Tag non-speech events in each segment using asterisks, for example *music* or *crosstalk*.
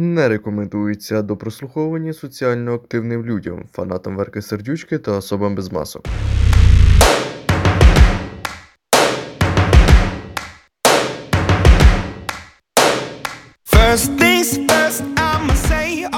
Не рекомендується до прослуховування соціально активним людям, фанатам Верки Сердючки та особам без масок. First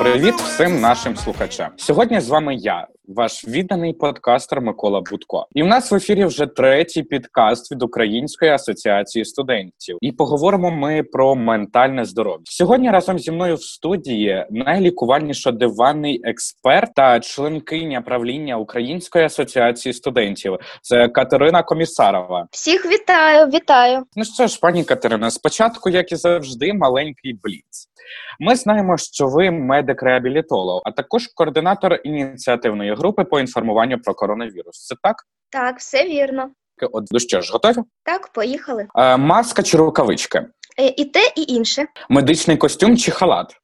Привіт всім нашим слухачам. Сьогодні з вами я, ваш відданий подкастер Микола Будко. І в нас в ефірі вже третій підкаст від Української асоціації студентів. І поговоримо ми про ментальне здоров'я. Сьогодні разом зі мною в студії найлікувальніша диванний експерт та членкиня правління Української асоціації студентів. Це Катерина Комісарова. Всіх вітаю, вітаю. Ну що ж, пані Катерина, спочатку, як і завжди, маленький бліц. Ми знаємо, що ви медик-реабілітолог, а також координатор ініціативної групи по інформуванню про коронавірус. Це так? Так, все вірно. От ну що ж, готові? Так, поїхали. Е, маска чи рукавички, Е, І те, і інше. медичний костюм чи халат,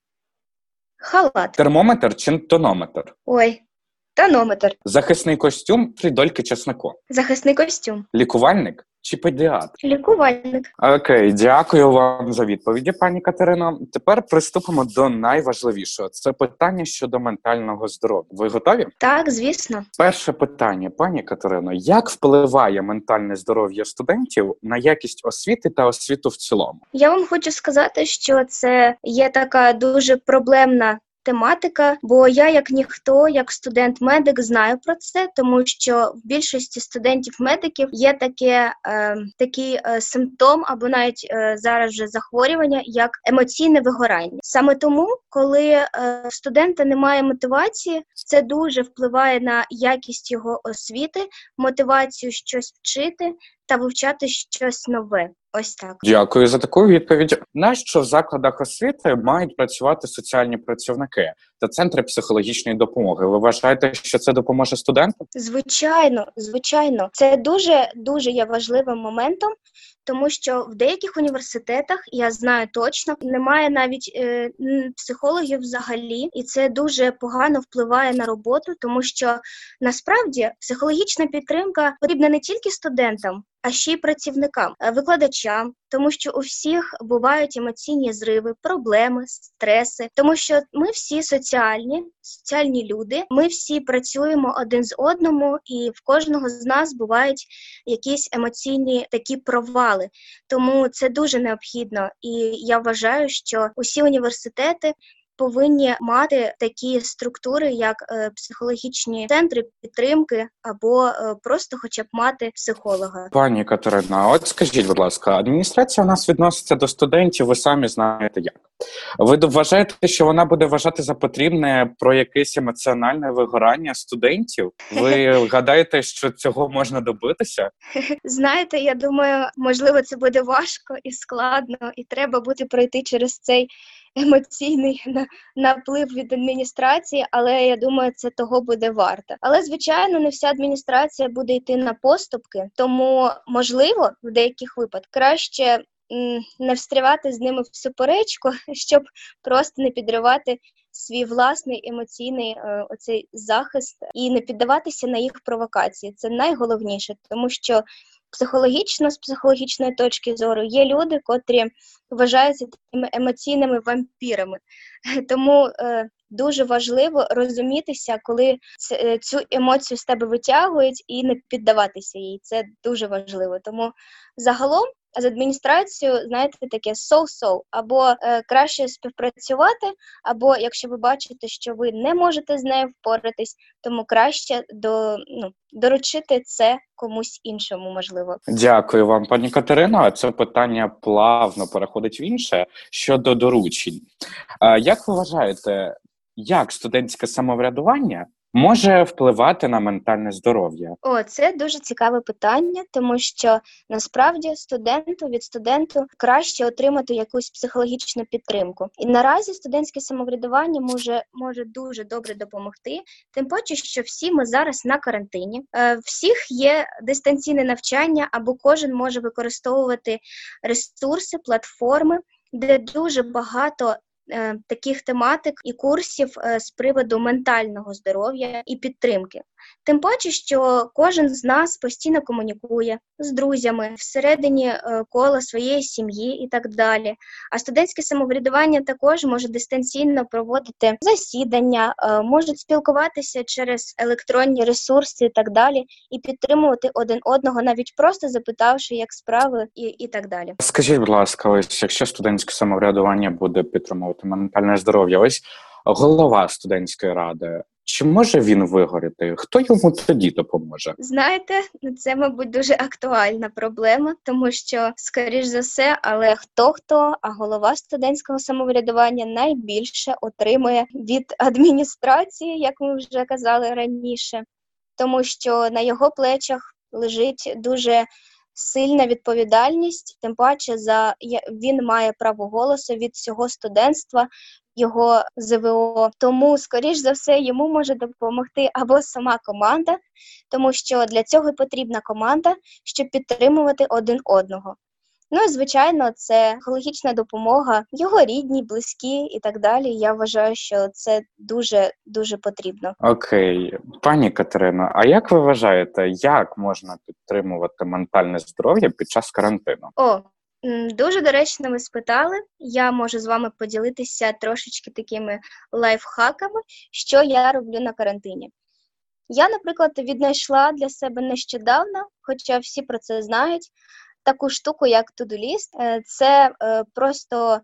Халат. термометр чи тонометр, Ой, тонометр. захисний костюм чи дольки чеснику, Захисний костюм. лікувальник чи педіатр. Лікувальник. Окей, дякую вам за відповіді, пані Катерино. Тепер приступимо до найважливішого. Це питання щодо ментального здоров'я. Ви готові? Так, звісно. Перше питання, пані Катерино, як впливає ментальне здоров'я студентів на якість освіти та освіту в цілому? Я вам хочу сказати, що це є така дуже проблемна. Тематика, бо я, як ніхто, як студент-медик, знаю про це, тому що в більшості студентів-медиків є таке, е, такий е, симптом, або навіть е, зараз вже захворювання, як емоційне вигорання. Саме тому, коли е, в студента немає мотивації, це дуже впливає на якість його освіти, мотивацію щось вчити та вивчати щось нове. Ось так. Дякую за таку відповідь. Нащо в закладах освіти мають працювати соціальні працівники та центри психологічної допомоги? Ви вважаєте, що це допоможе студентам? Звичайно, звичайно, це дуже дуже є важливим моментом, тому що в деяких університетах я знаю точно немає навіть е, психологів взагалі, і це дуже погано впливає на роботу, тому що насправді психологічна підтримка потрібна не тільки студентам. А ще й працівникам, е, викладачам, тому що у всіх бувають емоційні зриви, проблеми, стреси, тому що ми всі соціальні, соціальні люди. Ми всі працюємо один з одному, і в кожного з нас бувають якісь емоційні такі провали. Тому це дуже необхідно. І я вважаю, що усі університети. Повинні мати такі структури, як е, психологічні центри підтримки, або е, просто, хоча б мати психолога. Пані Катерина, от скажіть, будь ласка, адміністрація у нас відноситься до студентів, ви самі знаєте як. Ви вважаєте, що вона буде вважати за потрібне про якесь емоціональне вигорання студентів? Ви *laughs* гадаєте, що цього можна добитися? *laughs* Знаєте, я думаю, можливо, це буде важко і складно, і треба буде пройти через цей емоційний на- наплив від адміністрації, але я думаю, це того буде варто. Але звичайно, не вся адміністрація буде йти на поступки, тому можливо, в деяких випадках краще. Не встрівати з ними в суперечку, *laughs* щоб просто не підривати свій власний емоційний е, оцей захист і не піддаватися на їх провокації. Це найголовніше, тому що психологічно, з психологічної точки зору, є люди, котрі вважаються такими емоційними вампірами. *laughs* Тому е, дуже важливо розумітися, коли е, цю емоцію з тебе витягують, і не піддаватися їй. Це дуже важливо. Тому загалом. З адміністрацією, знаєте, таке so-so. або е, краще співпрацювати, або якщо ви бачите, що ви не можете з нею впоратись, тому краще до, ну, доручити це комусь іншому, можливо. Дякую вам, пані Катерино. А Це питання плавно переходить в інше щодо доручень. А Як ви вважаєте, як студентське самоврядування може впливати на ментальне здоров'я? О, це дуже цікаве питання, тому що насправді студенту від студенту краще отримати якусь психологічну підтримку. І наразі студентське самоврядування може може дуже добре допомогти. Тим паче, що всі ми зараз на карантині, е, всіх є дистанційне навчання, або кожен може використовувати ресурси, платформи, де дуже багато таких тематик і курсів е, з приводу ментального здоров'я і підтримки. Тим паче, що кожен з нас постійно комунікує з друзями всередині е, кола своєї сім'ї і так далі. А студентське самоврядування також може дистанційно проводити засідання, е, можуть спілкуватися через електронні ресурси і так далі, і підтримувати один одного, навіть просто запитавши, як справи, і, і так далі. Скажіть, будь ласка, ось якщо студентське самоврядування буде підтримувати ментальне здоров'я, ось голова студентської ради, чи може він вигоріти? Хто йому тоді допоможе? Знаєте, це, мабуть, дуже актуальна проблема, тому що, скоріш за все, але хто хто, а голова студентського самоврядування найбільше отримує від адміністрації, як ми вже казали раніше, тому що на його плечах лежить дуже сильна відповідальність, тим паче за він має право голосу від всього студентства. Його ЗВО, тому скоріш за все йому може допомогти або сама команда, тому що для цього потрібна команда, щоб підтримувати один одного. Ну і звичайно, це психологічна допомога, його рідні, близькі і так далі. Я вважаю, що це дуже дуже потрібно. Окей, пані Катерино, а як ви вважаєте, як можна підтримувати ментальне здоров'я під час карантину? О, дуже доречно ви спитали. Я можу з вами поділитися трошечки такими лайфхаками, що я роблю на карантині. Я, наприклад, віднайшла для себе нещодавно, хоча всі про це знають, таку штуку, як list. Е, Це е, просто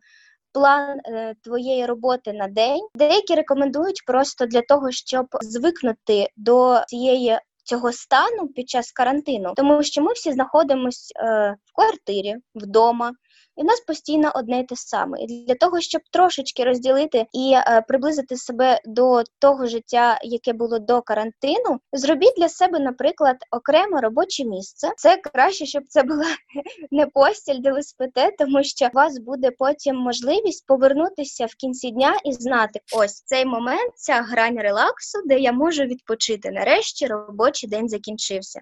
план е, твоєї роботи на день. Деякі рекомендують просто для того, щоб звикнути до цієї. Цього стану під час карантину, тому що ми всі знаходимося е, в квартирі, вдома, і в нас постійно одне й те саме. І для того, щоб трошечки розділити і е, приблизити себе до того життя, яке було до карантину, зробіть для себе, наприклад, окреме робоче місце. Це краще, щоб це була *laughs* не постіль, де ви спите, тому що у вас буде потім можливість повернутися в кінці дня і знати, ось цей момент, ця грань релаксу, де я можу відпочити. Нарешті робочий день закінчився.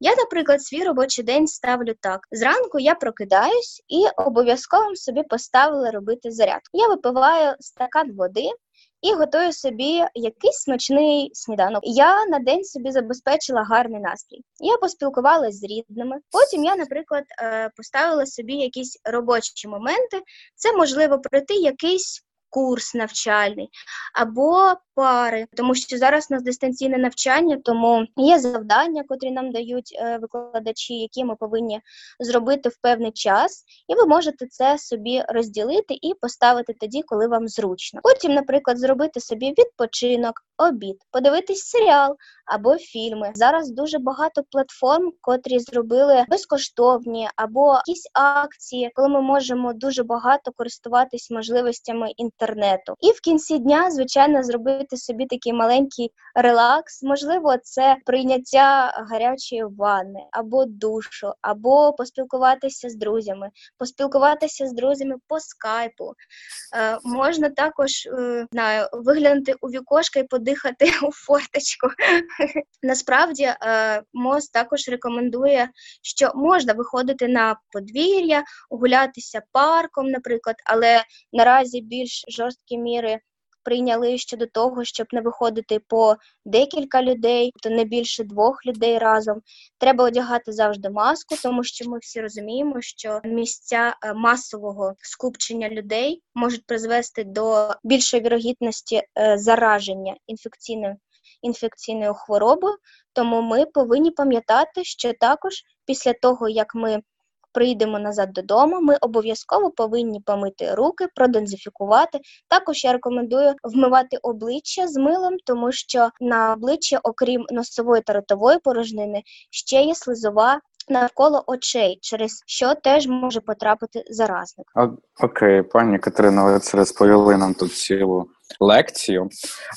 Я, наприклад, свій робочий день ставлю так: зранку я прокидаюсь і обов'язково собі поставила робити зарядку. Я випиваю стакан води. І готую собі якийсь смачний сніданок. Я на день собі забезпечила гарний настрій. Я поспілкувалася з рідними. Потім я, наприклад, е, поставила собі якісь робочі моменти. Це можливо пройти якийсь курс навчальний або пари, тому що зараз у нас дистанційне навчання, тому є завдання, котрі нам дають е, викладачі, які ми повинні зробити в певний час, і ви можете це собі розділити і поставити тоді, коли вам зручно. Потім, наприклад, зробити собі відпочинок, обід, подивитись серіал або фільми. Зараз дуже багато платформ, котрі зробили безкоштовні або якісь акції, коли ми можемо дуже багато користуватись можливостями інтернету. І в кінці дня, звичайно, зробити собі такий маленький релакс. Можливо, це прийняття гарячої ванни або душу, або поспілкуватися з друзями, поспілкуватися з друзями по скайпу. Е, можна також е, знаю, виглянути у вікошко і подихати *laughs* у форточку. Насправді е, МОЗ також рекомендує, що можна виходити на подвір'я, гулятися парком, наприклад, але наразі більш жорсткі міри прийняли щодо того, щоб не виходити по декілька людей, то не більше двох людей разом. Треба одягати завжди маску, тому що ми всі розуміємо, що місця е, масового скупчення людей можуть призвести до більшої вірогідності е, зараження інфекційною інфекційною хворобою. Тому ми повинні пам'ятати, що також після того, як ми прийдемо назад додому, ми обов'язково повинні помити руки, продезінфікувати. Також я рекомендую вмивати обличчя з милом, тому що на обличчі, окрім носової та ротової порожнини, ще є слизова навколо очей, через що теж може потрапити заразник. Окей, пані Катерино, ви це розповіли нам тут цілу лекцію.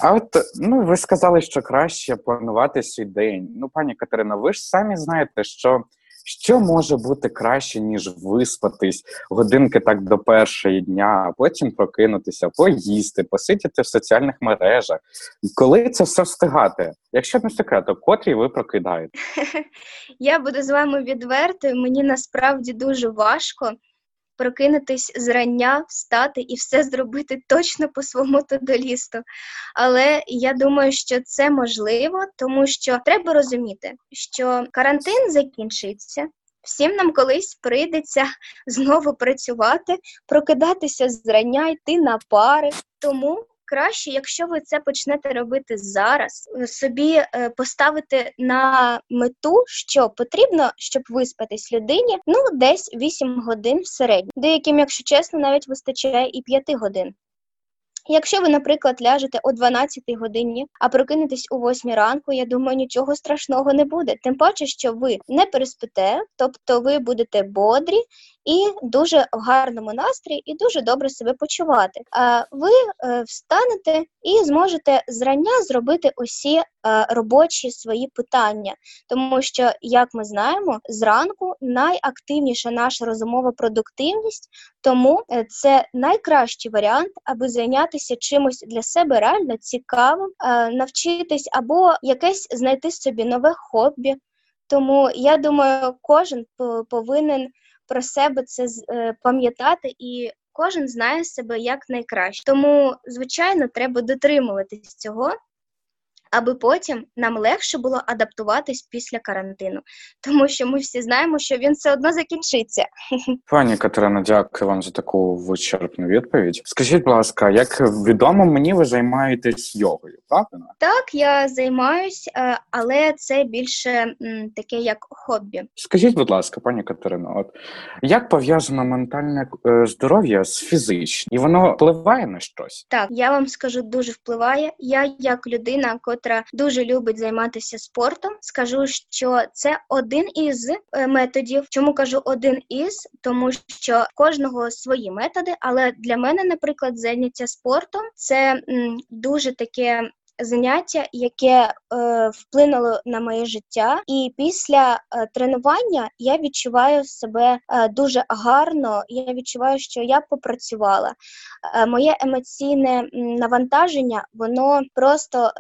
А от ну ви сказали, що краще планувати свій день. Ну, пані Катерино, ви ж самі знаєте, що. Що може бути краще, ніж виспатись годинки так до першої дня, а потім прокинутися, поїсти, посидіти в соціальних мережах. Коли це все встигати? Якщо не секрет, то котрій ви прокидаєте? *laughs* Я буду з вами відвертою. Мені насправді дуже важко прокинутись зрання, встати і все зробити точно по своєму тодолісту. Але я думаю, що це можливо, тому що треба розуміти, що карантин закінчиться. Всім нам колись прийдеться знову працювати, прокидатися зрання, йти на пари. Тому краще, якщо ви це почнете робити зараз, собі е, поставити на мету, що потрібно, щоб виспатись людині, ну десь 8 годин в середньому. Деяким, якщо чесно, навіть вистачає і 5 годин. Якщо ви, наприклад, ляжете о 12 годині, а прокинетесь о 8 ранку, я думаю, нічого страшного не буде. Тим паче, що ви не переспите, тобто ви будете бодрі і дуже в гарному настрої, і дуже добре себе почувати. А ви е, встанете і зможете зрання зробити усі е, робочі свої питання, тому що, як ми знаємо, зранку найактивніша наша розумова продуктивність, тому е, це найкращий варіант, аби зайнятися чимось для себе реально цікавим, е, навчитись або якесь знайти собі нове хобі. Тому я думаю, кожен по- повинен про себе це е, пам'ятати і. Кожен знає себе як найкраще. Тому, звичайно, треба дотримуватись цього, аби потім нам легше було адаптуватись після карантину. Тому що ми всі знаємо, що він все одно закінчиться. Пані Катерина, дякую вам за таку вичерпну відповідь. Скажіть, будь ласка, як відомо мені, ви займаєтесь йогою, правильно? Так, я займаюсь, е, але це більше таке як хобі. Скажіть, будь ласка, пані Катерино, от як пов'язано ментальне е, здоров'я з фізичним? І воно впливає на щось? Так, я вам скажу, дуже впливає. Я, як людина, котра дуже любить займатися спортом, скажу, що це один із е, методів. Чому кажу один із? Тому що кожного свої методи, але для мене, наприклад, заняття спортом це дуже таке. Заняття, яке е, вплинуло на моє життя, і після е, тренування я відчуваю себе е, дуже гарно. Я відчуваю, що я попрацювала. Е, моє емоційне навантаження, воно просто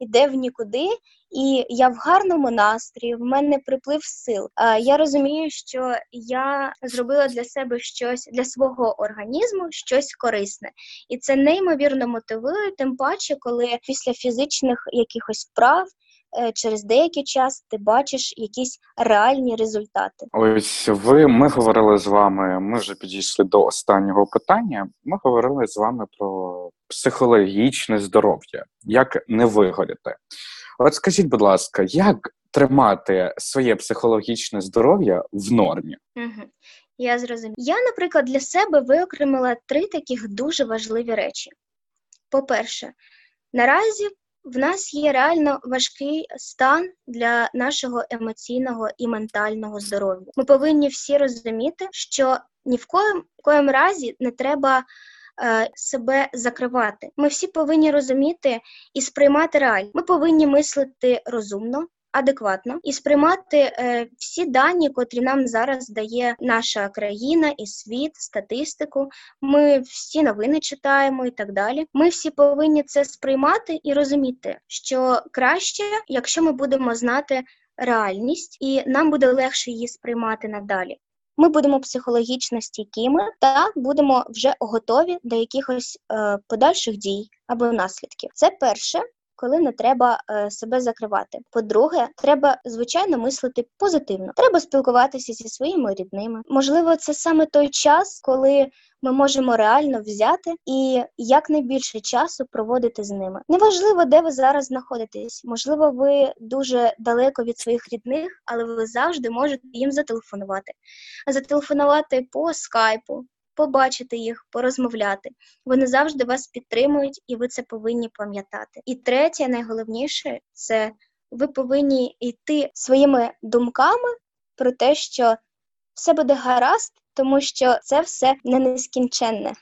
е, йде в нікуди, і я в гарному настрої, в мене приплив сил. Я розумію, що я зробила для себе щось для свого організму, щось корисне, і це неймовірно мотивує, тим паче, коли після фізичних якихось вправ. Е, Через деякий час ти бачиш якісь реальні результати. Ось ви ми говорили з вами. Ми вже підійшли до останнього питання. Ми говорили з вами про психологічне здоров'я, як не вигоріти. От скажіть, будь ласка, як тримати своє психологічне здоров'я в нормі? Угу. Я зрозуміла. Я, наприклад, для себе виокремила три таких дуже важливі речі. По-перше, наразі в нас є реально важкий стан для нашого емоційного і ментального здоров'я. Ми повинні всі розуміти, що ні в коєм, разі не треба е, себе закривати. Ми всі повинні розуміти і сприймати реально. Ми повинні мислити розумно, адекватно і сприймати е, всі дані, котрі нам зараз дає наша країна і світ, статистику. Ми всі новини читаємо і так далі. Ми всі повинні це сприймати і розуміти, що краще, якщо ми будемо знати реальність, і нам буде легше її сприймати надалі. Ми будемо психологічно стійкими та будемо вже готові до якихось е, подальших дій або наслідків. Це перше коли не треба е, себе закривати. По-друге, треба звичайно мислити позитивно. Треба спілкуватися зі своїми рідними. Можливо, це саме той час, коли ми можемо реально взяти і якнайбільше часу проводити з ними. Неважливо, де ви зараз знаходитесь. Можливо, ви дуже далеко від своїх рідних, але ви завжди можете їм зателефонувати. Зателефонувати по скайпу, побачити їх, порозмовляти. Вони завжди вас підтримують, і ви це повинні пам'ятати. І третє, найголовніше, це ви повинні йти своїми думками про те, що все буде гаразд, тому що це все не нескінченне.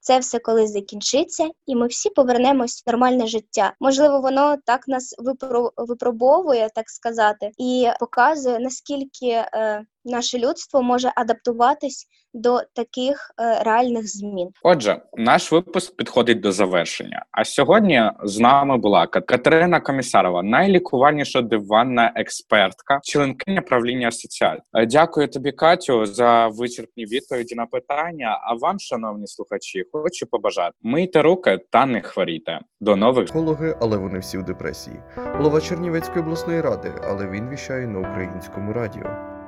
Це все колись закінчиться, і ми всі повернемось в нормальне життя. Можливо, воно так нас випро- випробовує, так сказати, і показує наскільки е, наше людство може адаптуватись до таких е, реальних змін. Отже, наш випуск підходить до завершення. А сьогодні з нами була Катерина Комісарова, найлікувальніша диванна експертка, членкиня правління асоціації. Е, Дякую тобі, Катю, за вичерпні відповіді на питання. А вам, шановні слухачі, хочу побажати мийте руки та не хворійте. До нових Психологи, але вони всі в депресії. Голова Чернівецької обласної ради, але він віщає на українському радіо.